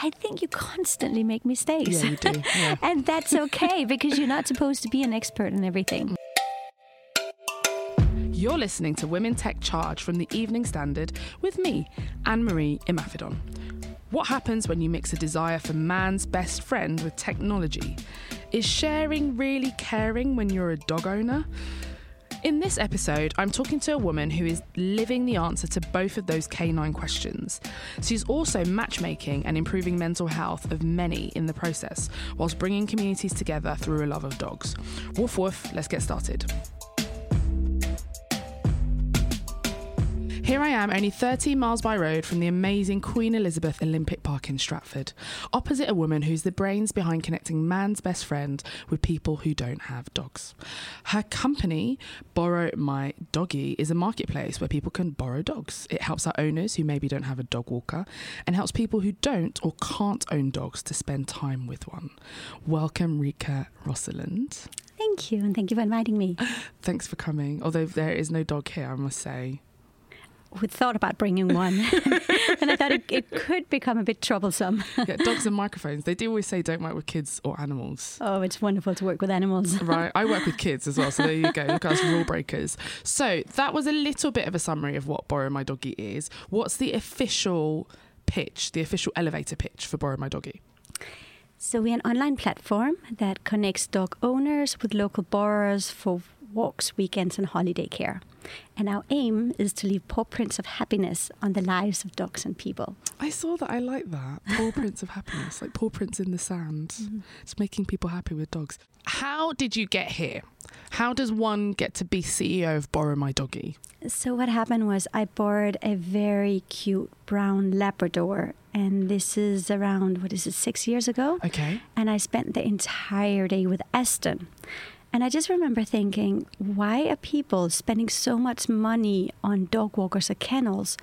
I think you constantly make mistakes. Yeah, you do. Yeah. and that's okay because you're not supposed to be an expert in everything. You're listening to Women Tech Charge from the Evening Standard with me, Anne Marie Imafidon. What happens when you mix a desire for man's best friend with technology? Is sharing really caring when you're a dog owner? In this episode, I'm talking to a woman who is living the answer to both of those canine questions. She's also matchmaking and improving mental health of many in the process, whilst bringing communities together through a love of dogs. Woof woof, let's get started. Here I am, only 13 miles by road from the amazing Queen Elizabeth Olympic Park in Stratford, opposite a woman who's the brains behind connecting man's best friend with people who don't have dogs. Her company, Borrow My Doggy, is a marketplace where people can borrow dogs. It helps our owners who maybe don't have a dog walker and helps people who don't or can't own dogs to spend time with one. Welcome, Rikke Roselund. Thank you, and thank you for inviting me. Thanks for coming. Although there is no dog here, I must say. We thought about bringing one, and I thought it, it, could become a bit troublesome. yeah, dogs and microphones. They do always say don't work with kids or animals. Oh, it's wonderful to work with animals. right. I work with kids as well, so there you go. Look at us rule breakers. So that was a little bit of a summary of what Borrow My Doggy is. What's the official pitch, the official elevator pitch for Borrow My Doggy? So we're an online platform that connects dog owners with local borrowers for walks, weekends, and holiday care. And our aim is to leave paw prints of happiness on the lives of dogs and people. I saw that. I like that. Paw prints of happiness, like paw prints in the sand. Mm-hmm. It's making people happy with dogs. How did you get here? How does one get to be CEO of Borrow My Doggy? So, what happened was I borrowed a very cute brown Labrador, and this is around, what is it, six years ago? Okay. And I spent the entire day with Aston. And I just remember thinking, why are people spending so much money on dog walkers or kennels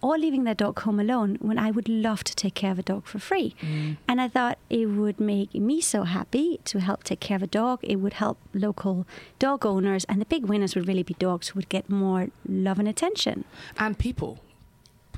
or leaving their dog home alone when I would love to take care of a dog for free? Mm. And I thought it would make me so happy to help take care of a dog. It would help local dog owners, and the big winners would really be dogs who would get more love and attention. And people.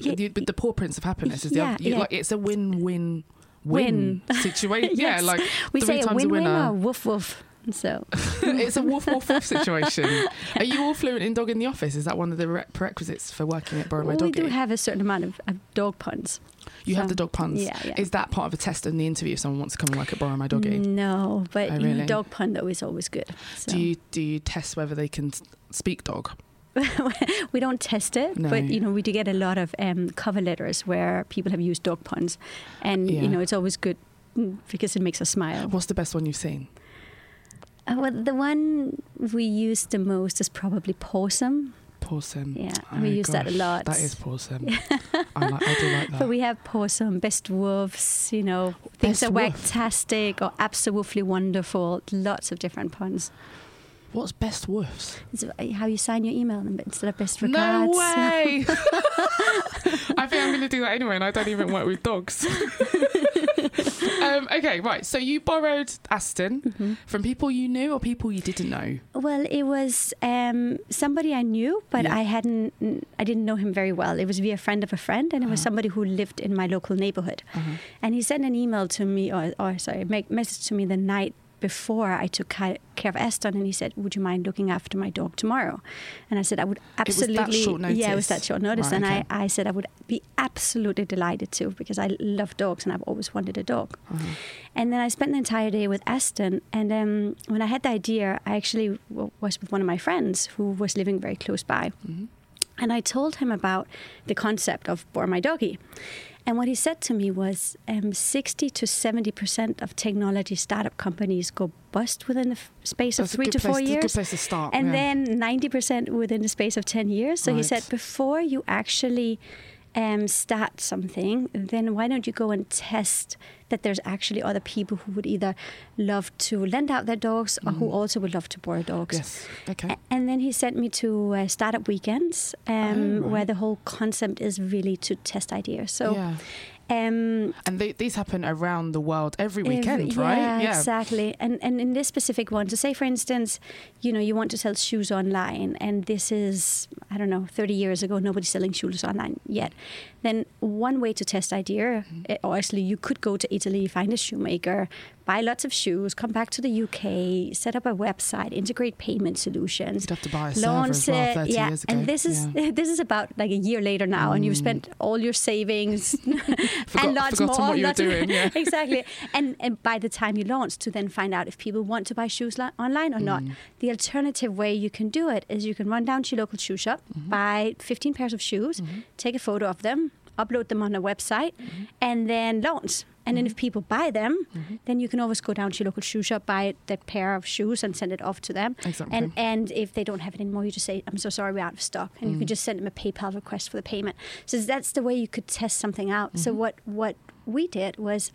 Yeah, the, the paw prints of happiness is the yeah, other, you, yeah. like it's a win-win win, win. situation. yes. Yeah, like we three say times a win-win a winner. or woof woof. So it's a woof woof woof situation. Are you all fluent in dog in the office? Is that one of the prerequisites for working at Borrow My Doggy? We do have a certain amount of, of dog puns. You so, have the dog puns. Yeah, yeah. Is that part of a test in the interview if someone wants to come and work at Borrow My Doggy? No, but oh, really? dog pun though is always good. So. Do you do you test whether they can speak dog? we don't test it, no. but you know we do get a lot of um, cover letters where people have used dog puns, and yeah. you know it's always good mm, because it makes us smile. What's the best one you've seen? Uh, well, the one we use the most is probably pawsome. Pawsome. Yeah, oh we use gosh, that a lot. That is pawsome. I, like, I, do like that. But we have pawsome, best wolves, you know, things are fantastic or absolutely wonderful. Lots of different puns. What's best wolves? It's how you sign your email instead of best regards. No way! I think I'm going to do that anyway, and I don't even work with dogs. um, okay, right. So you borrowed Aston mm-hmm. from people you knew or people you didn't know? Well, it was um, somebody I knew, but yeah. I hadn't. I didn't know him very well. It was via a friend of a friend, and it was uh-huh. somebody who lived in my local neighborhood. Uh-huh. And he sent an email to me, or, or sorry, make message to me the night before I took care of Aston, and he said, "Would you mind looking after my dog tomorrow?" And I said, "I would absolutely." Yeah, it was that short notice, right, and okay. I, I said I would be absolutely delighted to because I love dogs and I've always wanted a dog. Uh-huh. And then I spent the entire day with Aston, and um, when I had the idea, I actually w- was with one of my friends who was living very close by. Mm-hmm. And I told him about the concept of Borrow My Doggy. And what he said to me was um, 60 to 70% of technology startup companies go bust within the f- space That's of three to four a years. place to start. and yeah. then 90% within the space of 10 years. So he said, before you actually um, start something, then why don't you go and test that there's actually other people who would either love to lend out their dogs or who also would love to borrow dogs. Mm. yes. Okay. And then he sent me to uh, startup weekends, um, Oh, where the whole concept is really to test ideas. So, yeah. Um, And they, these happen around the world every weekend, Every- right? Yeah, exactly. And and in this specific one, so say for instance, you know, you want to sell shoes online, and this is I don't know, 30 years ago, nobody's selling shoes online yet. Then one way to test idea, Mm-hmm. eh, or actually, you could go to Italy, find a shoemaker, buy lots of shoes, come back to the UK, set up a website, integrate payment solutions. You'd have to buy a Launch well it, 30 yeah, and this is Yeah. this is about like a year later now, and you've spent all your savings Forgot- and lots more. what you were lots doing, yeah. exactly. And, and by the time you launch, to then find out if people want to buy shoes li- online or Mm. not. The alternative way you can do it is you can run down to your local shoe shop, Mm-hmm. buy 15 pairs of shoes, take a photo of them, upload them on a website, Mm-hmm. and then launch. And then if people buy them, then you can always go down to your local shoe shop, buy that pair of shoes, and send it off to them. Exactly. And and if they don't have it anymore, you just say, "I'm so sorry, we're out of stock," and you Mm. can just send them a PayPal request for the payment. So that's the way you could test something out. So Mm-hmm. what what we did was,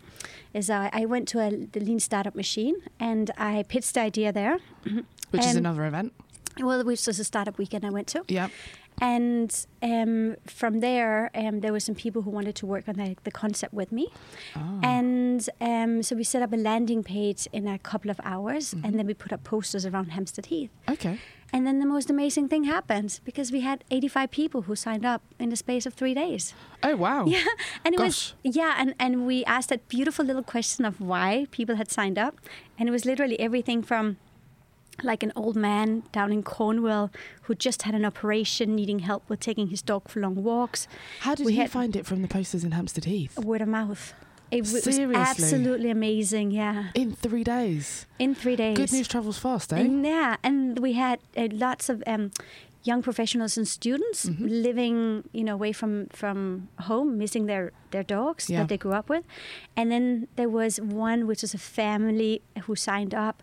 is I, I went to a, the Lean Startup Machine and I pitched the idea there. Which is another event. Well, which was a startup weekend I went to. Yeah. And um, from there, um, there were some people who wanted to work on the, the concept with me. Oh. And um, so we set up a landing page in a couple of hours, Mm-hmm. and then we put up posters around Hampstead Heath. Okay. And then the most amazing thing happened because we had 85 people who signed up in the space of three days. Oh wow. Yeah, and it Gosh. was yeah, and and we asked that beautiful little question of why people had signed up, and it was literally everything from like an old man down in Cornwall who just had an operation, needing help with taking his dog for long walks. How did We you find it from the posters in Hampstead Heath? Word of mouth. It w- was Seriously? absolutely amazing. Yeah, In three days. in three days. Good news travels fast, eh? And yeah, and we had uh, lots of um, young professionals and students Mm-hmm. living, you know, away from from home, missing their their dogs Yeah. that they grew up with. And then there was one which was a family who signed up.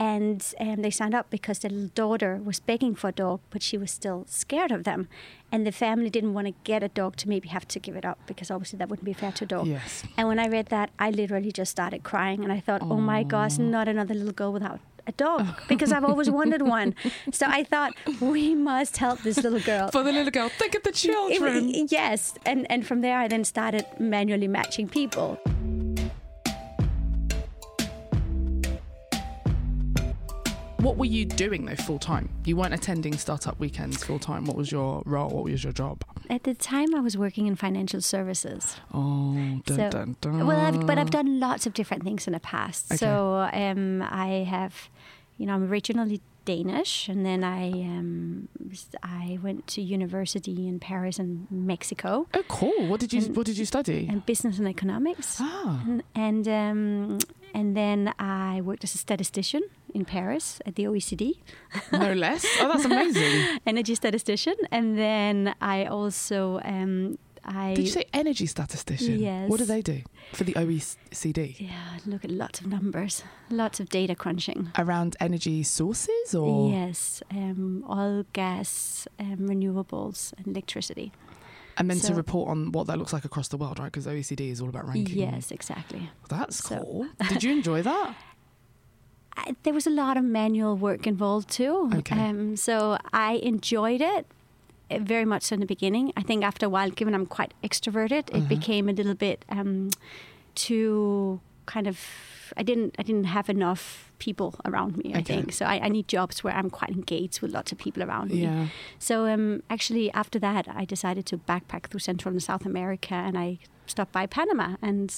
And um, they signed up because their little daughter was begging for a dog, but she was still scared of them. And the family didn't want to get a dog to maybe have to give it up because obviously that wouldn't be fair to a dog. Yes. And when I read that, I literally just started crying, and I thought, "Oh my gosh, not another little girl without a dog," because I've always wanted one. So I thought we must help this little girl. For the little girl, think of the It- children. yes, and and from there I then started manually matching people. What were you doing though full time? You weren't attending startup weekends full time. What was your role? What was your job? At the time, I was working in financial services. Oh, dun, So- dun, dun. Well, I've, but I've done lots of different things in the past. Okay. So um, I have, you know, I'm originally Danish, and then I um, I went to university in Paris and Mexico, Oh, cool. What did you And- What did you study? and business and economics. ah, And and, um, and then I worked as a statistician in Paris at the OECD, no less. Oh, that's amazing. energy statistician. And then I also um, I Did you say energy statistician? Yes. What do they do for the OECD? yeah look at lots of numbers, lots of data crunching. Around energy sources or Yes, um, oil, gas, um, renewables, and electricity. and then to report on what that looks like across the world, right? Because OECD is all about ranking. Yes, exactly. That's So- cool. Did you enjoy that? I, there was a lot of manual work involved too. Okay. Um, so I enjoyed it uh, very much in the beginning. I think after a while, given I'm quite extroverted, it Uh-huh. became a little bit um, too kind of. I didn't. I didn't have enough people around me. I think so. I, I need jobs where I'm quite engaged with lots of people around me. Yeah. So um, actually, after that, I decided to backpack through Central and South America, and I stopped by Panama, and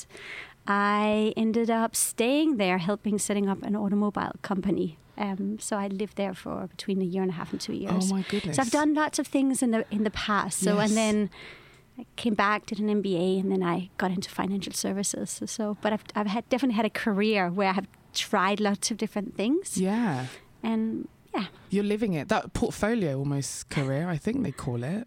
I ended up staying there, helping setting up an automobile company. Um, so I lived there for between a year and a half and two years. Oh my goodness. So I've done lots of things in the in the past. So Yes. and then I came back, did an MBA, and then I got into financial services. So, so but I've I've had definitely had a career where I have tried lots of different things, Yeah. and yeah, You're living it. That portfolio almost career, I think they call it.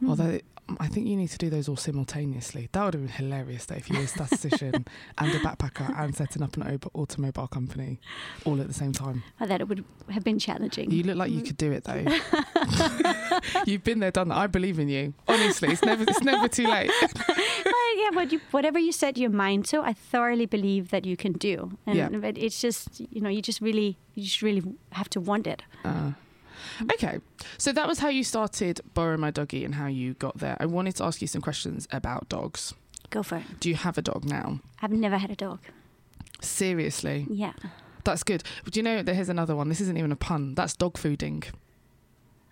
Hmm. Although I think you need to do those all simultaneously. That would have been hilarious, though, if you were a statistician and a backpacker and setting up an au- automobile company all at the same time. I thought it would have been challenging. You look like you could do it, though. You've been there, done that. I believe in you. Honestly, it's never it's never too late. well, yeah, but you, whatever you set your mind to, I thoroughly believe that you can do. And Yeah. but it's just you know you just really you just really have to want it. Uh, okay, so that was how you started Borrow My Doggy and how you got there. I wanted to ask you some questions about dogs. Go for it. Do you have a dog now? I've never had a dog. Seriously, Yeah. that's good. Do you know here's another one? This isn't even a pun. That's dog fooding.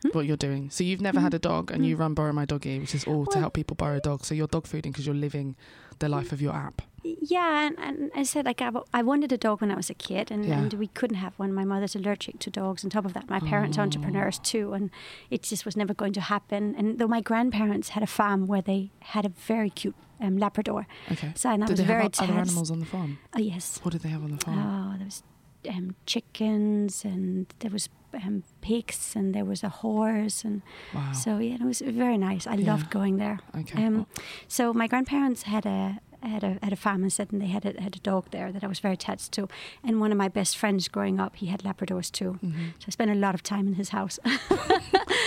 Hmm? What you're doing. So you've never had a dog, and you Mm. run Borrow My Doggy, which is all to help people borrow dogs. So you're dog fooding because you're living the life of your app. Yeah, and, and I said like I wanted a dog when I was a kid, and, Yeah. and we couldn't have one. My mother's allergic to dogs. On top of that, my parents are Oh. entrepreneurs too, and it just was never going to happen. And though my grandparents had a farm where they had a very cute um, Labrador, Okay. so and I Did was they very have other animals on the farm? Oh yes. What did they have on the farm? Oh, there was um, chickens, and there was um, pigs, and there was a horse, and wow. so yeah, it was very nice. I Yeah. loved going there. okay. Um, so my grandparents had a had a had a farm in Sutton. They had a, had a dog there that I was very attached to. And one of my best friends growing up, he had Labradors too. Mhm. So I spent a lot of time in his house.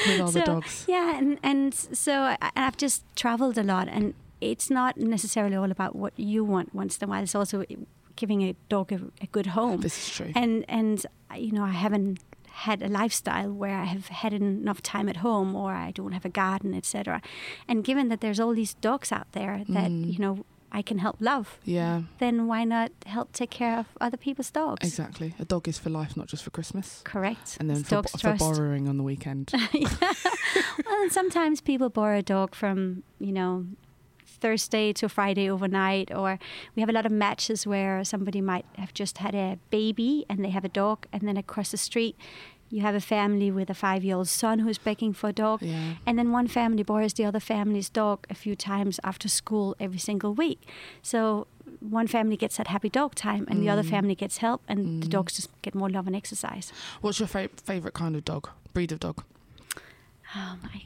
With all the dogs. yeah, and and so I, I've just traveled a lot, and it's not necessarily all about what you want once in a while. It's also giving a dog a, a good home This is true. and and you know I haven't had a lifestyle where I have had enough time at home or I don't have a garden, etc. And given that there's all these dogs out there that Mm. you know I can help love, yeah, then why not help take care of other people's dogs? exactly. A dog is for life, not just for Christmas. Correct. And then for, dogs for borrowing on the weekend. well, and sometimes people borrow a dog from you know Thursday to Friday overnight, or we have a lot of matches where somebody might have just had a baby and they have a dog, and then across the street you have a family with a five-year-old son who's begging for a dog. yeah. And then one family borrows the other family's dog a few times after school every single week. So one family gets that happy dog time, and the other Mm. family gets help, and the Mm. dogs just get more love and exercise. What's your fa- favorite kind of dog? Breed of dog? Um, I,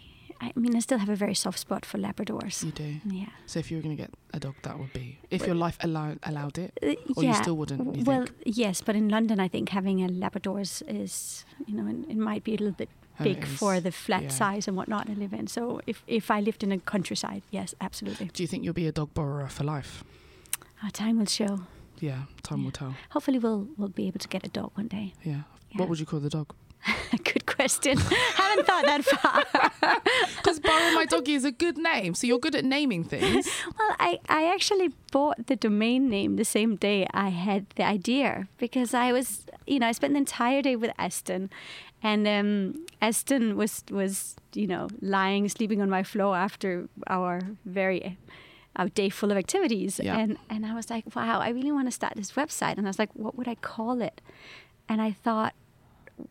I mean, I still have a very soft spot for Labradors. You do. Yeah. So if you were going to get a dog, that would be if your life allow- allowed it, Uh, or you still wouldn't. You well, think? yes, but in London, I think having a Labrador is, you know, it, it might be a little bit Oh, big for the flat yeah. size and whatnot I live in. So if, if I lived in a countryside, yes, absolutely. Do you think you'll be a dog borrower for life? Our time will show. Yeah, time Yeah. will tell. Hopefully, we'll we'll be able to get a dog one day. Yeah. Yeah. What would you call the dog? Good question. Haven't thought that far. Because Borrow My Doggy is a good name, so you're good at naming things. Well, I, I actually bought the domain name the same day I had the idea because I was, you know, I spent the entire day with Aston, and um, Aston was was you know lying sleeping on my floor after our very our day full of activities, Yeah. and and I was like, wow, I really want to start this website, and I was like, what would I call it? And I thought,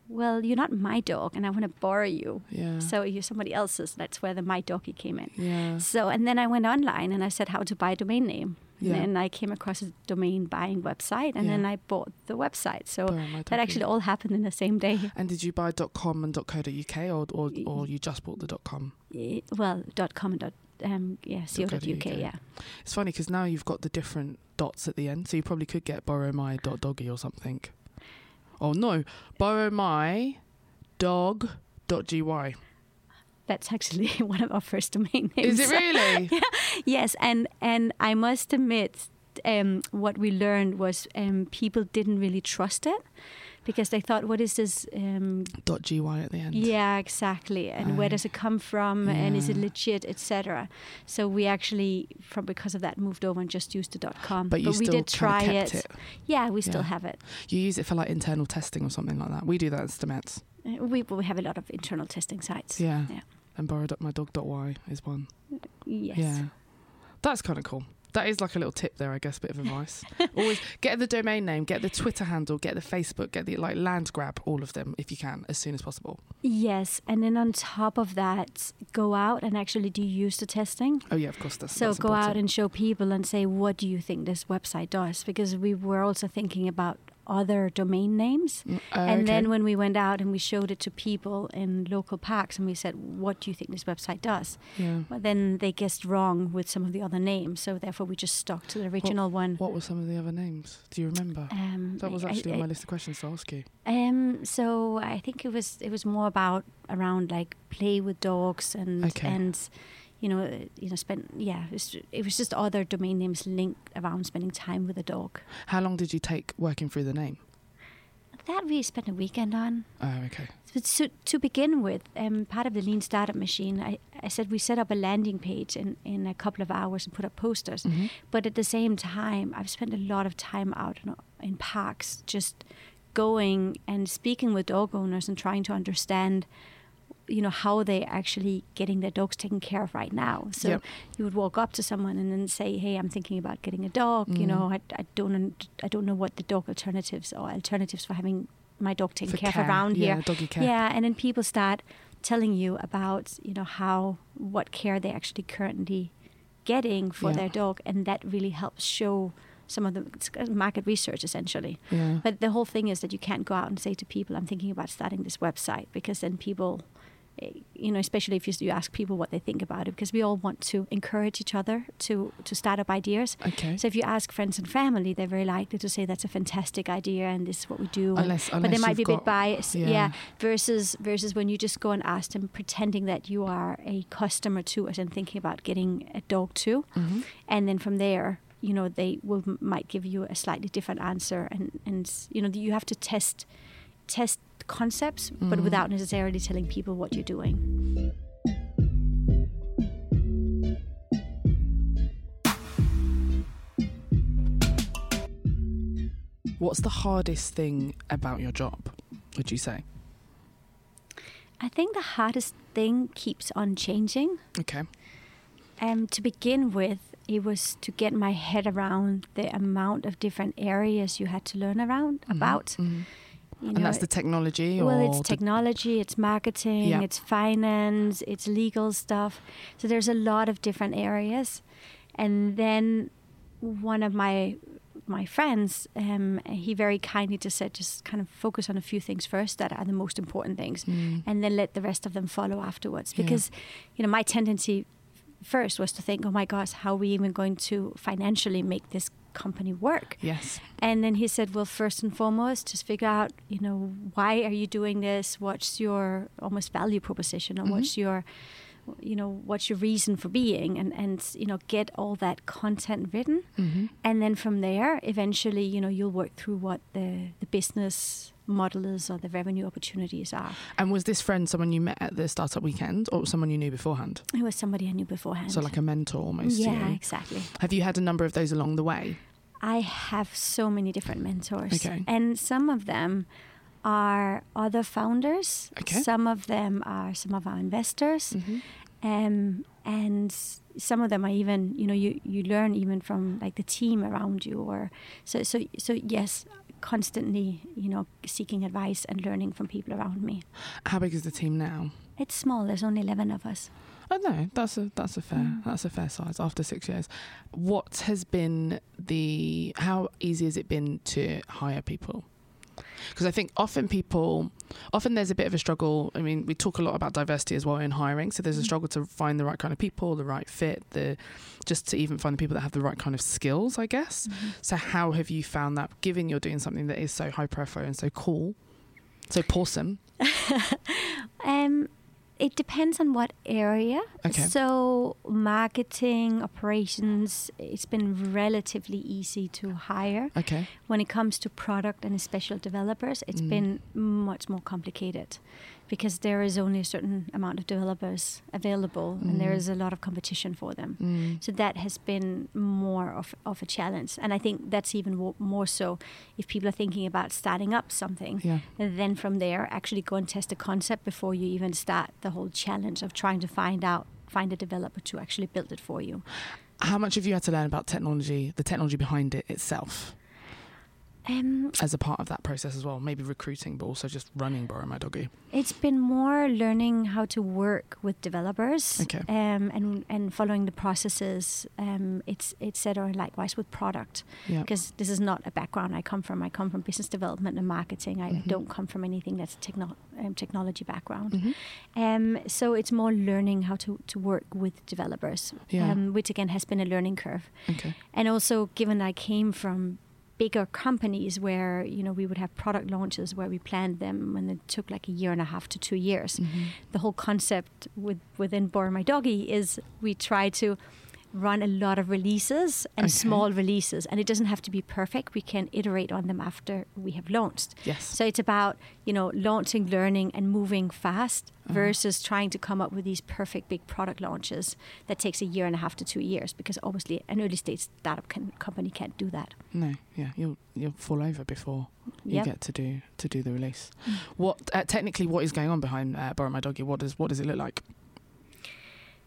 well, you're not my dog, and I want to borrow you. Yeah. So you're somebody else's. That's where the my doggy came in. yeah. So, and then I went online and I said how to buy a domain name. Yeah. And then I came across a domain buying website and Yeah. then I bought the website. So that actually all happened in the same day. And did you buy .com and .co.uk, or or, or you just bought the .com? Well, .com and dot, um, yeah, co .co.uk. UK, yeah. It's funny because now you've got the different dots at the end, so you probably could get borrow my dot doggy or something. Oh no, borrow my dog dot gy. That's actually one of our first domain names. Is it really? yes, and and I must admit, um, what we learned was um, people didn't really trust it because they thought, "What is this?" Um, dot gy at the end. Yeah, exactly. And where does it come from? And is it legit, etc. So we actually, from because of that, moved over and just used the dot com. But you we did try it. it. Yeah, we still have it. You use it for like internal testing or something like that. We do that at Stemettes. Uh, We we have a lot of internal testing sites. Yeah. Yeah. And borrow my dog dot y is one. Yes. Yeah. That's kind of cool. That is like a little tip there, I guess, bit of advice. Always get the domain name, get the Twitter handle, get the Facebook, get the like land grab, all of them if you can, as soon as possible. Yes, and then on top of that, go out and actually do user testing. Oh yeah, of course. That's So that's go out and show people and say, what do you think this website does? Because we were also thinking about other domain names. Mm, uh, and then when we went out and we showed it to people in local parks and we said, What do you think this website does? yeah. Well, then they guessed wrong with some of the other names. So therefore, we just stuck to the original one. What were some of the other names? Do you remember? Um, That was I- actually on my list of questions to ask you. Um, so I think it was it was more about around like play with dogs and Okay. and you know uh, you know spend yeah it was, it was just other domain names linked around spending time with a dog. How long did you take working through the name? That we spent a weekend on. Oh, okay. But so, to begin with, um, part of the lean startup machine, I, I said we set up a landing page in, in a couple of hours and put up posters. Mhm. But at the same time, I've spent a lot of time out in, in parks, just going and speaking with dog owners and trying to understand, you know, how they actually getting their dogs taken care of right now. So Yep. you would walk up to someone and then say, "Hey, I'm thinking about getting a dog. You Mhm. know, I, I don't I don't know what the dog alternatives or alternatives for having my dog taken For care, care, of around yeah, here. doggy care. Yeah, and then people start telling you about you know how what care they actually currently getting for Yeah. their dog, and that really helps show some of the market research essentially. Yeah. But the whole thing is that you can't go out and say to people, "I'm thinking about starting this website," because then people, you know, especially if you, you ask people what they think about it, because we all want to encourage each other to to start up ideas. Okay. So if you ask friends and family, they're very likely to say that's a fantastic idea and this is what we do. and- Unless- but they unless might be a bit biased, yeah. yeah. Versus versus when you just go and ask them, pretending that you are a customer to us and thinking about getting a dog too, Mhm. and then from there, you know, they will might give you a slightly different answer, and and you know, you have to test test concepts, but Mhm. without necessarily telling people what you're doing. What's the hardest thing about your job? Would you say? I think the hardest thing keeps on changing. Okay. Um, to begin with, it was to get my head around the amount of different areas you had to learn around Mhm. about. Mhm. You And that's the technology, well, it's technology, it's marketing, Yeah. it's finance, it's legal stuff. So there's a lot of different areas. And then one of my my friends, um, he very kindly just said, just kind of focus on a few things first that are the most important things, Mm. and then let the rest of them follow afterwards. Yeah. Because, you know, my tendency first was to think, oh my gosh, how are we even going to financially make this company work? Yes. And then he said, well, first and foremost, just figure out, you know, why are you doing this? What's your almost value proposition, or Mhm. what's your, you know, what's your reason for being, and and you know, get all that content written, hmm and then from there, eventually, you know, you'll work through what the the business model is or the revenue opportunities are. And was this friend someone you met at the startup weekend, or someone you knew beforehand? It was somebody I knew beforehand. So like a mentor almost. yeah, exactly. Have you had a number of those along the way? I have so many different mentors. Okay. And some of them are other founders. Okay. Some of them are some of our investors. Mm-hmm. Um, and some of them are even, you know, you, you learn even from like the team around you or so so so yes, constantly, you know, seeking advice and learning from people around me. How big is the team now? It's small, there's only eleven of us. Oh no, that's a that's a fair Mm. that's a fair size after six years. What has been the how easy has it been to hire people? Because I think often people, often there's a bit of a struggle. I mean, we talk a lot about diversity as well in hiring. So there's a Mm. struggle to find the right kind of people, the right fit, the just to even find the people that have the right kind of skills. I guess. So how have you found that? Given you're doing something that is so high profile and so cool, so awesome. Um, it depends on what area. Okay. So marketing, operations, it's been relatively easy to hire. Okay. When it comes to product and special developers, it's Mm. been much more complicated because there is only a certain amount of developers available and there Mm. a lot of competition for them. Mm. So that has been more of, of a challenge. And I think that's even more so if people are thinking about starting up something. Yeah. And then from there, actually go and test the concept before you even start the whole challenge of trying to find out, find a developer to actually build it for you. How much have you had to learn about technology, the technology behind it itself? Um, as a part of that process as well? Maybe recruiting, but also just running Borrow My Doggy. It's been more learning how to work with developers Okay. um, and and following the processes. Um, it's it's said or likewise with product because this is not a background I come from. I come from business development and marketing. I Mhm. don't come from anything that's techno- um, technology background. Mhm. Um, so it's more learning how to, to work with developers, Yeah. um, which again has been a learning curve. Okay. And also, given I came from bigger companies where you know we would have product launches where we planned them and it took like a year and a half to two years. Mhm. The whole concept with within Borrow My Doggy is we try to run a lot of releases and Okay. small releases and it doesn't have to be perfect we can iterate on them after we have launched Yes. so it's about you know launching learning and moving fast Uh-huh. versus trying to come up with these perfect big product launches that takes a year and a half to two years because obviously an early stage startup can, company can't do that No, yeah, you'll you'll fall over before you Yep. get to do to do the release. What uh, technically what is going on behind uh, Borrow My Doggy? What does what does it look like?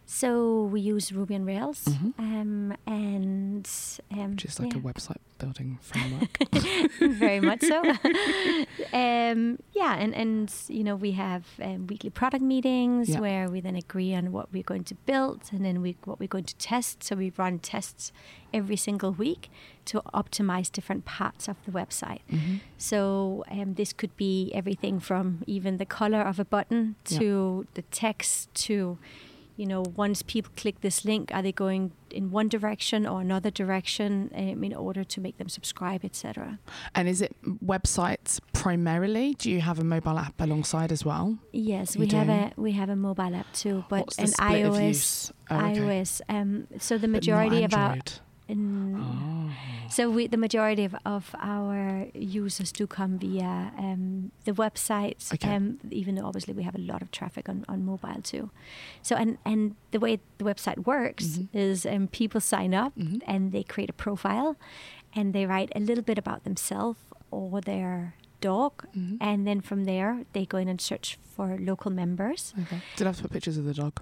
So we use ruby on rails Mhm. um, and um, Just like yeah. a website building framework. very much so. um, yeah, and and you know we have um, weekly product meetings Yeah. where we then agree on what we're going to build, and then we what we're going to test. So we run tests every single week to optimize different parts of the website. Mhm. So um, this could be everything from even the color of a button Yeah. to the text to, you know, once people click this link, are they going in one direction or another direction um, in order to make them subscribe, etc. And is it websites primarily? Do you have a mobile app alongside as well? Yes, You we have a we have a mobile app too, but What's an iOS? Oh, okay. iOS. Um, so the majority of our Mm, Oh. So we, the majority of, of our users do come via um, the websites, Okay. um, even though obviously we have a lot of traffic on, on mobile too. So and and the way the website works Mhm. is um, people sign up Mhm. and they create a profile, and they write a little bit about themselves or their dog, Mhm. and then from there they go in and search for local members. Okay. Did I have to put pictures of the dog?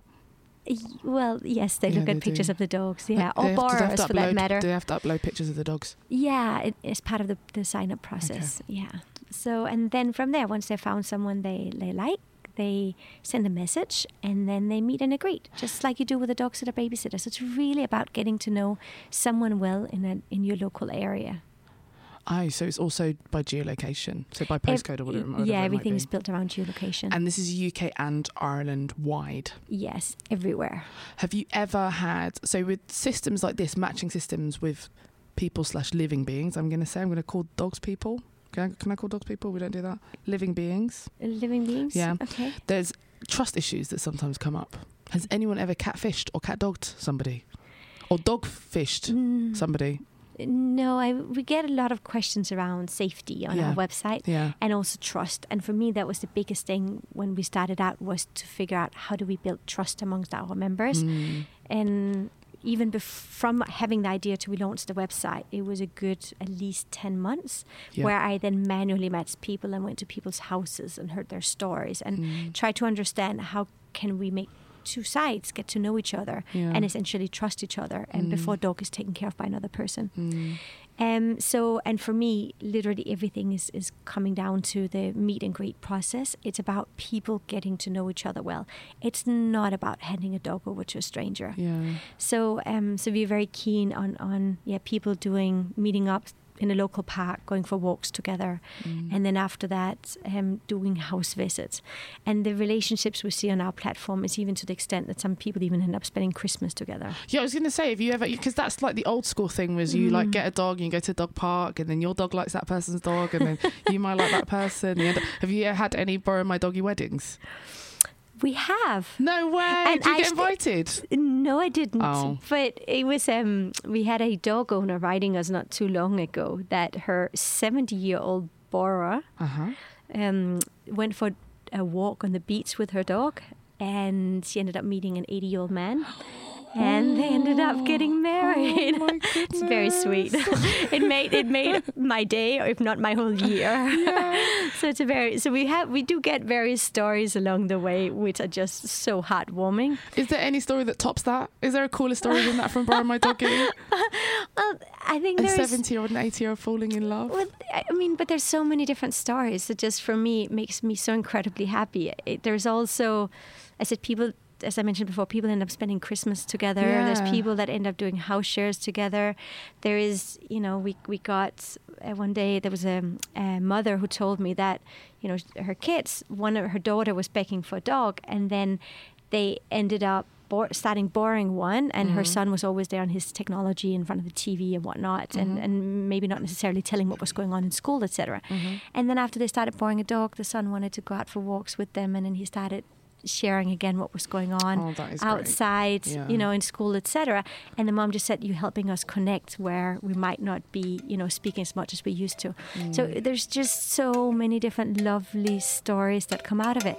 Well, yes, they Yeah, look they at pictures do. of the dogs, yeah, or they they borrowers for that matter. Do they have to upload pictures of the dogs? Yeah, it is part of the, the sign up process. Yeah. So, and then from there, once they found someone they, they like, they send a message and then they meet and agree, just like you do with a dog sitter babysitter. So it's really about getting to know someone well in a, in your local area. Oh, so it's also by geolocation, so by postcode or whatever. whatever yeah, it might everything be. is built around geolocation. And this is UK and Ireland wide. yes, everywhere. Have you ever had so with systems like this, matching systems with people slash living beings? I'm going to say I'm going to call dogs people. Can I, can I call dogs people? We don't do that. Living beings. Living beings? Yeah. Okay. There's trust issues that sometimes come up. Has anyone ever catfished or cat dogged somebody, or dog fished Mm, somebody? No, I, we get a lot of questions around safety on Yeah. our website. Yeah. and also trust. And for me, that was the biggest thing when we started out was to figure out how do we build trust amongst our members. Mm. And even bef- from having the idea to we launched the website, it was a good at least ten months Yeah. where I then manually met people and went to people's houses and heard their stories and Mm. tried to understand how can we make two sides get to know each other Yeah. and essentially trust each other and Mm. before dog is taken care of by another person Mm. um, so, and for me, literally everything is, is coming down to the meet and greet process. It's about people getting to know each other well. It's not about handing a dog over to a stranger. Yeah. So, um, so we're very keen on, on yeah, people doing meeting up in a local park, going for walks together, Mm. and then after that, um, doing house visits. And the relationships we see on our platform is even to the extent that some people even end up spending Christmas together. Yeah, I was going to say, if you ever, because that's like the old school thing was you like Mm. get a dog, and you go to a dog park, and then your dog likes that person's dog, and then you might like that person. Up- have you had any borrow my doggy weddings? We have. No way. And Did you get actually- invited? No, I didn't. Oh. But it was um we had a dog owner writing us not too long ago that her 70 year old Bora Uh huh. um went for a walk on the beach with her dog and she ended up meeting an 80 year old man. And they ended up getting oh married. Oh it's very sweet. it made it made my day, or if not my whole year. so it's a very so we have we do get various stories along the way, which are just so heartwarming. Is there any story that tops that? Is there a cooler story than that from Borrow My Doggy? Well, um, I think a 70 or an 80 year old falling in love? Well, I mean, but there's so many different stories that just for me makes me so incredibly happy. It, there's also, I said, people, as I mentioned before, people end up spending Christmas together. Yeah. There's people that end up doing house shares together. There is, you know, we we got uh, one day there was a, a mother who told me that, you know, her kids, one of her daughter was begging for a dog, and then they ended up starting borrowing one, and her mm-hmm. son was always there on his technology in front of the TV and whatnot, and, mm-hmm. and maybe not necessarily telling what was going on in school, etc. Mm-hmm. And then after they started borrowing a dog, the son wanted to go out for walks with them, and then he started sharing again what was going on Oh, that is great. outside, Yeah. you know, in school, etc. And the mom just said, "You're helping us connect where we might not be, you know, speaking as much as we used to." So Mm. there's just so many different lovely stories that come out of it.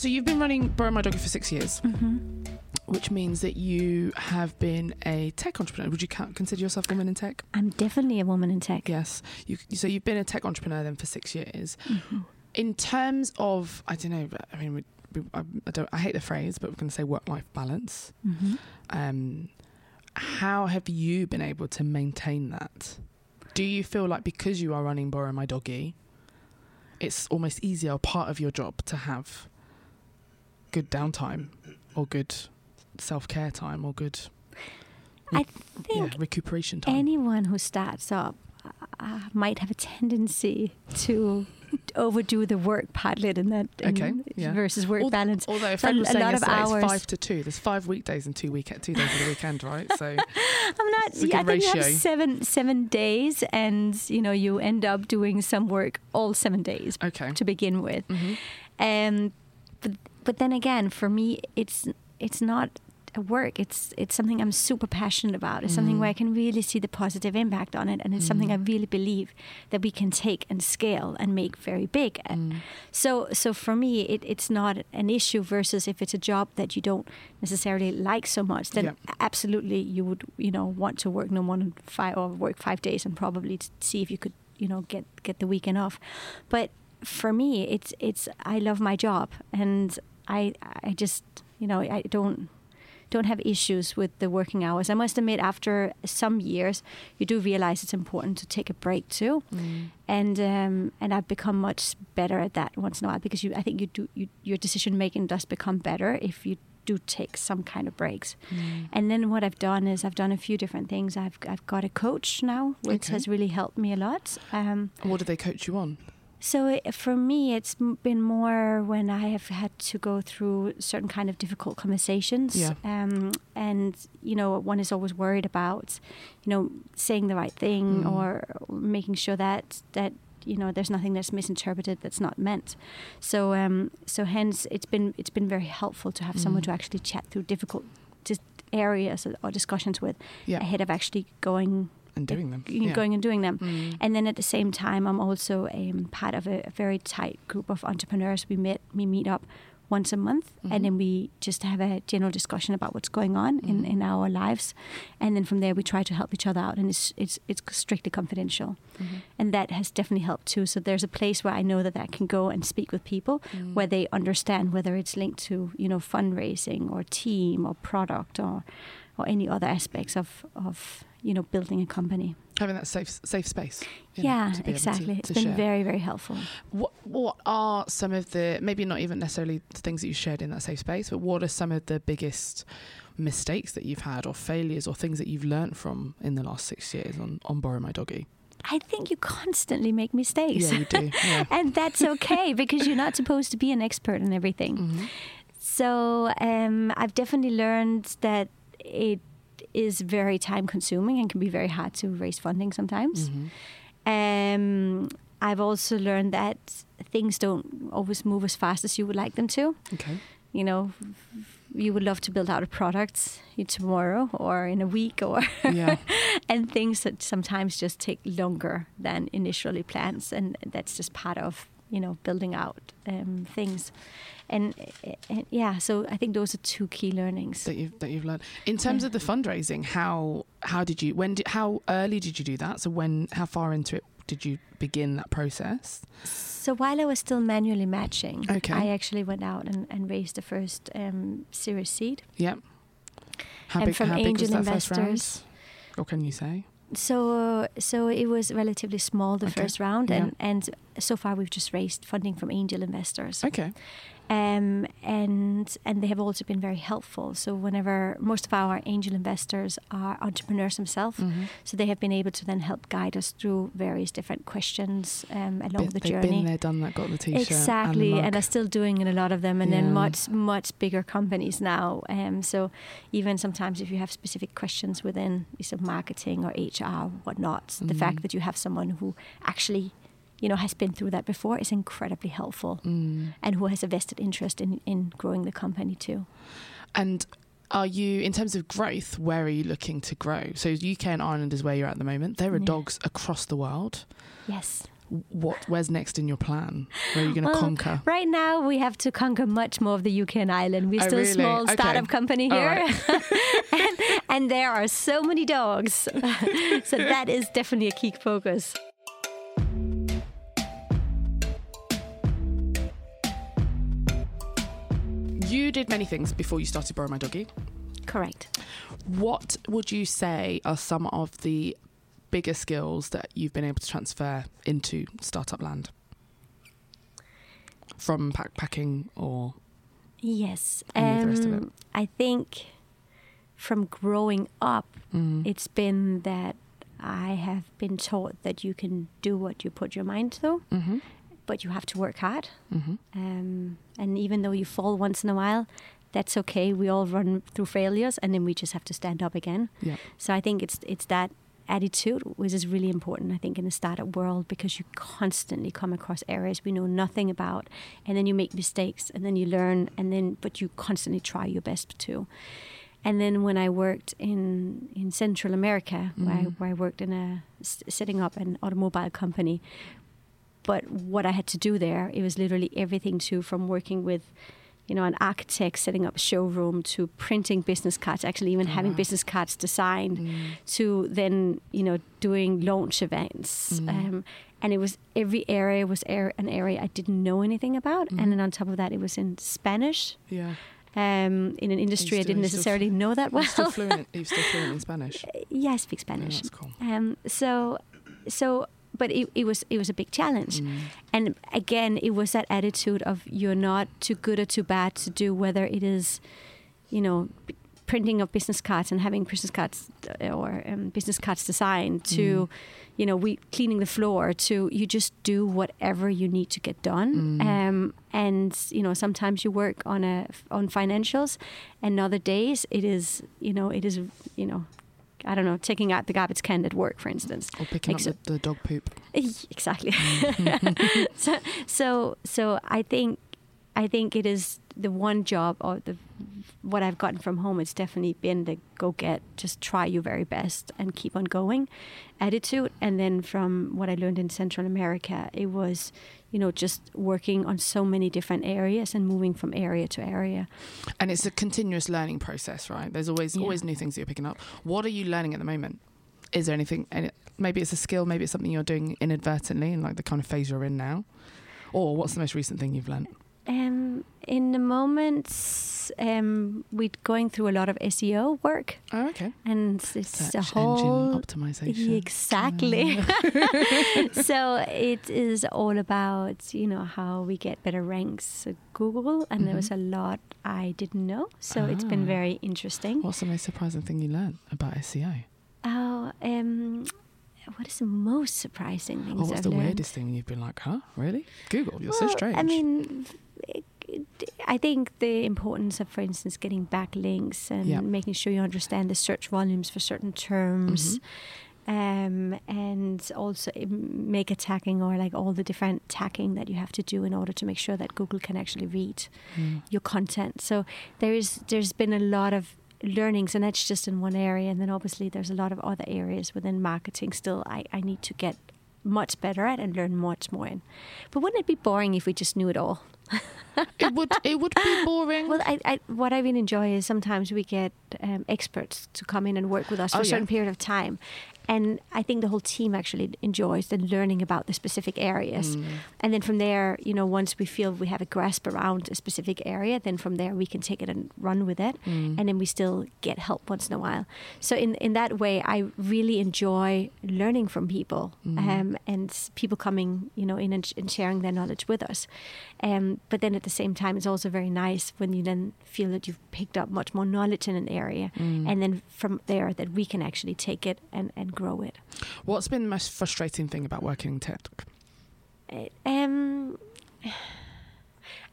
So you've been running Borrow My Doggy for six years, Mm-hmm. which means that you have been a tech entrepreneur. Would you consider yourself a woman in tech? I'm definitely a woman in tech. Yes. You, so you've been a tech entrepreneur then for six years. Mm-hmm. In terms of, I don't know, I mean, we, we, I, I don't, I hate the phrase, but we're going to say work-life balance. Mm-hmm. Um, how have you been able to maintain that? Do you feel like because you are running Borrow My Doggy, it's almost easier, part of your job, to have good downtime or good self care time or good I yeah, think recuperation time? anyone who starts up uh, might have a tendency to overdo the work pilot in that in- Okay, yeah. versus work Al- balance. Although a So a saying lot of hours. five to two. There's five weekdays and two week two days of the weekend, right? So I'm not. A yeah, I think you have seven seven days, and you know you end up doing some work all seven days okay. to begin with. hmm Um, but but then again, for me, it's it's not a work. It's it's something I'm super passionate about. It's something Mm. where I can really see the positive impact on it, and it's something I Mm. really believe that we can take and scale and make very big. Mm. So so for me, it, it's not an issue. Versus if it's a job that you don't necessarily like so much, then Yeah. absolutely you would you know want to work no more than five or work five days and probably see if you could you know get get the weekend off. But for me, it's it's I love my job and I I just you know I don't don't have issues with the working hours. I must admit, after some years, you do realize it's important to take a break too, Mm. and um, and I've become much better at that once in a while because you I think you do you, your decision making does become better if you do take some kind of breaks. Mm. And then what I've done is I've done a few different things. I've I've got a coach now, which Okay. has really helped me a lot. Um, what do they coach you on? So it, for me, it's been more when I have had to go through certain kind of difficult conversations. Yeah. Um, and you know, one is always worried about, you know, saying the right thing Mm. or making sure that that you know there's nothing that's misinterpreted that's not meant. So um, so hence it's been it's been very helpful to have someone Mm. to actually chat through difficult areas or- or discussions with Yeah. ahead of actually going And doing them. Yeah. going and doing them. Mm. And then at the same time, I'm also um, part of a, a very tight group of entrepreneurs. We meet we meet up once a month, Mhm. and then we just have a general discussion about what's going on in, Mhm. in our lives, and then from there we try to help each other out, and it's it's it's strictly confidential, Mhm. and that has definitely helped too. So there's a place where I know that I can go and speak with people Mm. where they understand whether it's linked to you know fundraising or team or product or or any other aspects of of you know building a company. having that safe safe space. you know, Yeah, be able to- exactly. It's to been share. very, very helpful. What what are some of the maybe not even necessarily the things that you shared in that safe space, but what are some of the biggest mistakes that you've had or failures or things that you've learned from in the last six years on, on Borrow My Doggy? I think you constantly make mistakes. Yeah, you do. Yeah. and that's okay because you're not supposed to be an expert in everything. Mhm. So um, I've definitely learned that it is very time consuming and can be very hard to raise funding sometimes. Mhm. Um, I've also learned that things don't always move as fast as you would like them to. Okay. You know, you would love to build out a product tomorrow or in a week or Yeah. and things that sometimes just take longer than initially planned and that's just part of you know building out um, things and, and yeah so i think those are two key learnings that you've that you've learned. In terms Yeah. of the fundraising, how how did you when did how early did you do that? So when how far into it did you begin that process? so while i was still manually matching Okay. i actually went out and, and raised the first um, series seed Yep. How And big, from how big was angel that first round? investors. Or can you say? So so it was relatively small the Okay. first round Yeah. and and so far we've just raised funding from angel investors Okay. Um, and and they have also been very helpful. So whenever most of our angel investors are entrepreneurs themselves, Mhm. so they have been able to then help guide us through various different questions um, along Bit- the they've journey. been there, done that, got the t-shirt, Exactly, and, the and, are still doing it, a lot of them, and Yeah. then much much bigger companies now. Um, so even sometimes if you have specific questions within sort of marketing or HR, whatnot, the Mhm. fact that you have someone who actually, you know, has been through that before is incredibly helpful Mm. and who has a vested interest in, in growing the company too. And are you, in terms of growth, where are you looking to grow? So UK and Ireland is where you're at the moment. There are Yeah. dogs across the world. Yes. What? Where's next in your plan? Where are you going to Well, conquer? Right now, we have to conquer much more of the UK and Ireland. We're Oh, still really? a small Okay. startup company here, right. and, and there are so many dogs. so that is definitely a key focus. You did many things before you started Borrow My Doggy. Correct. What would you say are some of the bigger skills that you've been able to transfer into startup land? From backpacking or Yes. Any of the rest of it? Um, I think from growing up, Mm. it's been that I have been taught that you can do what you put your mind to, hmm but you have to work hard. hmm Um, and even though you fall once in a while, that's okay. We all run through failures, and then we just have to stand up again. Yeah. So I think it's it's that attitude which is really important. I think in the startup world because you constantly come across areas we know nothing about, and then you make mistakes, and then you learn, and then but you constantly try your best to. And then when I worked in in Central America, where, I, Mhm. where I worked in a s- setting up an automobile company, but what I had to do there, it was literally everything to from working with, you know, an architect setting up a showroom to printing business cards, actually even having wow. business cards designed, Mm. to then you know doing launch events. Mm. Um, and it was every area was an area I didn't know anything about, Mhm. and then on top of that, it was in Spanish. Yeah. Um, in an industry I didn't still necessarily know that well. You're still fluent. You're still fluent in Spanish. yeah, I speak Yeah, Spanish. that's cool. Um, so, so, but it, it was it was a big challenge. Mm. And again, it was that attitude of you're not too good or too bad to do, whether it is, you know, p- printing of business cards and having business cards uh, or um, business cards designed to, Mm. you know, we cleaning the floor to you just do whatever you need to get done. Mm. Um, and you know, sometimes you work on a on financials, and other days it is, you know, it is, you know. I don't know, taking out the garbage can at work, for instance. Or picking Makes up the, the dog poop. Exactly. Mm. so, so, so I think, I think it is the one job or the what I've gotten from home. It's definitely been the go get, just try your very best and keep on going attitude. And then from what I learned in Central America, it was, you know, just working on so many different areas and moving from area to area. And it's a continuous learning process, right? There's always Yeah. always new things that you're picking up. What are you learning at the moment? Is there anything? Maybe it's a skill. Maybe it's something you're doing inadvertently, in like the kind of phase you're in now. Or what's the most recent thing you've learned? Um, in the moments, um, we're going through a lot of SEO work, Oh, okay. and it's Search a whole engine optimization. Exactly. so it is all about you know how we get better ranks at Google, and there was a lot I didn't know. So it's been Mm-hmm. Ah. very interesting. What's the most surprising thing you learned about SEO? Oh, um, what is the most surprising things Or what's I've the learned? weirdest thing you've been like, huh? Really? Google, you're so Well, strange. I mean, I think the importance of, for instance, getting backlinks and Yeah. making sure you understand the search volumes for certain terms. Mhm. um, and also make a tagging or like all the different tagging that you have to do in order to make sure that Google can actually read Mm. your content. So there is there's been a lot of learnings and that's just in one area and then obviously there's a lot of other areas within marketing still I, I need to get much better at and learn much more in. But wouldn't it be boring if we just knew it all? It would it would be boring. Well, I, I, what I really enjoy is sometimes we get um, experts to come in and work with us for Oh, a certain yeah. period of time. And I think the whole team actually enjoys the learning about the specific areas. Mm. And then from there, you know, once we feel we have a grasp around a specific area, then from there we can take it and run with it. Mm. And then we still get help once in a while. So in, in that way, I really enjoy learning from people Mm. um, and people coming, you know, in and, and sharing their knowledge with us. Um, but then at the same time, it's also very nice when you then feel that you've picked up much more knowledge in an area. Mm. And then from there, that we can actually take it and, and grow it. What's been the most frustrating thing about working in tech? Uh, Um,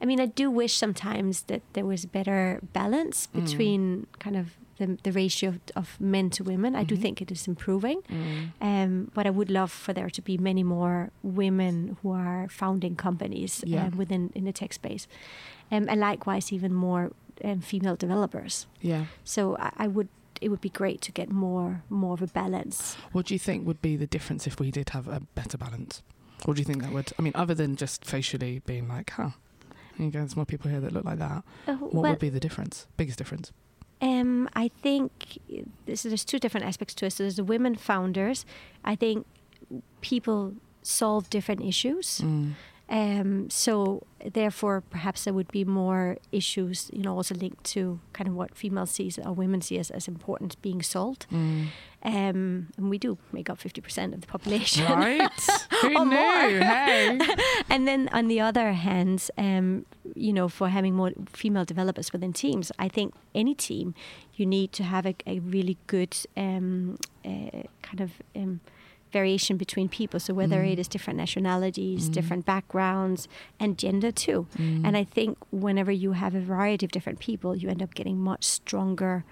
I mean, I do wish sometimes that there was better balance Mm. between kind of the, the ratio of, of men to women. I do Mhm. think it is improving. Mm. Um, but I would love for there to be many more women who are founding companies Yeah. um, within in the tech space, um, and likewise even more um, female developers. Yeah. So I, I would. It would be great to get more more of a balance. What do you think would be the difference if we did have a better balance? What do you think that would? I mean, other than just facially being like, huh, you there's more people here that look like that. Uh, What well, would be the difference? Biggest difference? Um, I think this, there's two different aspects to it. So there's the women founders. I think people solve different issues. Mm. Um, so therefore, perhaps there would be more issues, you know, also linked to kind of what females see or women see as, as important being solved. Mm. Um, and we do make up 50% of the population. Right? Who knew? Hey. and then on the other hand, um, you know, for having more female developers within teams, I think any team, you need to have a, a really good um, uh, kind of um, variation between people. So whether Mm. it is different nationalities, Mm. different backgrounds, and gender too. Mm. And I think whenever you have a variety of different people, you end up getting much stronger,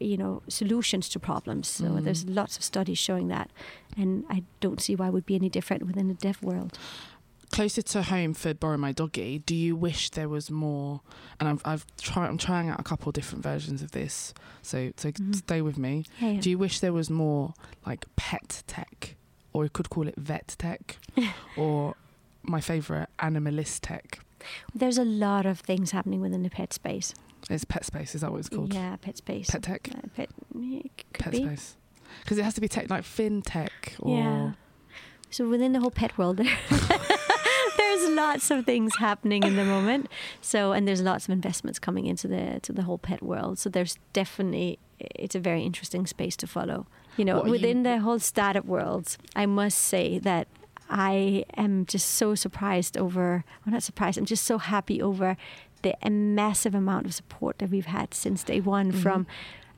you know, solutions to problems. So Mm. there's lots of studies showing that, and I don't see why it would be any different within the deaf world. Closer to home for borrow my doggy do you wish there was more and i've, I've tried i'm trying out a couple of different versions of this so so Mhm. stay with me Yeah, yeah. do you wish there was more like pet tech or you could call it vet tech or my favorite animalist tech There's a lot of things happening within the pet space. it's pet space is that what it's called Yeah, pet space. pet tech Uh, pet, yeah, it could pet be. space because it has to be tech like fintech or Yeah. So within the whole pet world, there, lots of things happening in the moment. So and there's lots of investments coming into the to the whole pet world. So there's definitely it's a very interesting space to follow. You know, are you- within the whole startup world, I must say that I am just so surprised over. I'm not surprised. I'm just so happy over the massive amount of support that we've had since day one Mhm. from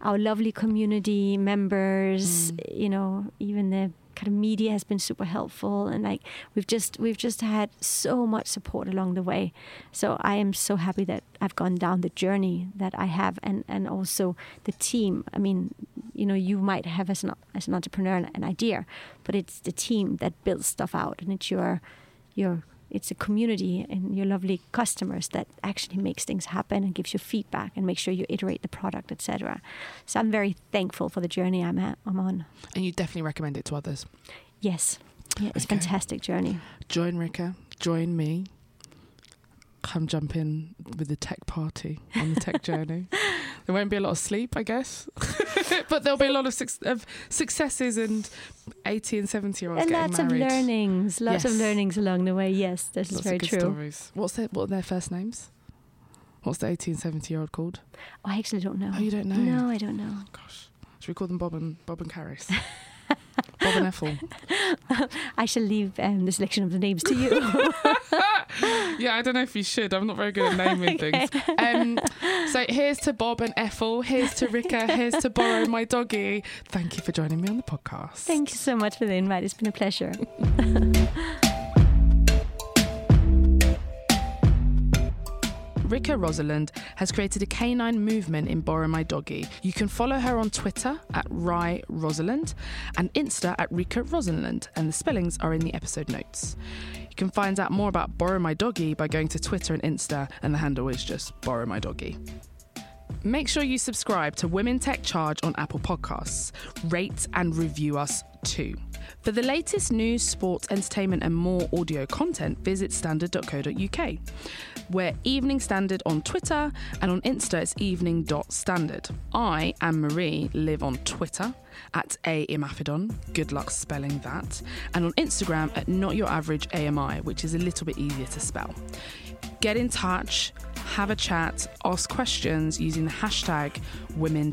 our lovely community members. Mm. You know, even the kind of media has been super helpful, and like we've just we've just had so much support along the way. So I am so happy that I've gone down the journey that I have, and and also the team. I mean, you know, you might have as an as an entrepreneur an, an idea, but it's the team that builds stuff out, and it's your your it's a community and your lovely customers that actually makes things happen and gives you feedback and make sure you iterate the product, etc. So I'm very thankful for the journey I'm at, I'm on. and you definitely recommend it to others Yes, yeah, it's a fantastic journey. join Rikke, join me. Come jump in with the tech party on the tech journey. There won't be a lot of sleep, I guess, but there'll be a lot of, suc of successes and 80 and 70 year olds and getting lots married. of learnings, lots of learnings along the way. Yes, that's Lots very true. stories. What's their, what are their first names? What's the 80 and 70 year old called? Oh, I actually don't know. Oh, you don't know? No, I don't know. Gosh. Should we call them Bob and Bob and Caris? Bob and Ethel. I shall leave um, the selection of the names to you. yeah, I don't know if you should. I'm not very good at naming things. Um, so here's to Bob and Ethel. Here's to Rikke. Here's to Borrow My Doggy. Thank you for joining me on the podcast. Thank you so much for the invite. It's been a pleasure. Rikke Roselund has created a canine movement in Borrow My Doggy. You can follow her on Twitter at Rye Roselund and Insta at Rikke Roselund, and the spellings are in the episode notes. You can find out more about Borrow My Doggy by going to Twitter and Insta, and the handle is just Borrow My Doggy. Make sure you subscribe to Women Tech Charge on Apple Podcasts. Rate and review us too. For the latest news, sports, entertainment, and more audio content, visit standard.co.uk. We're Evening Standard on Twitter, and on Insta it's evening.standard. I, Anne Marie, live on Twitter at A. Good luck spelling that. And on Instagram at Not Your Average AMI, which is a little bit easier to spell. Get in touch, have a chat, ask questions using the hashtag Women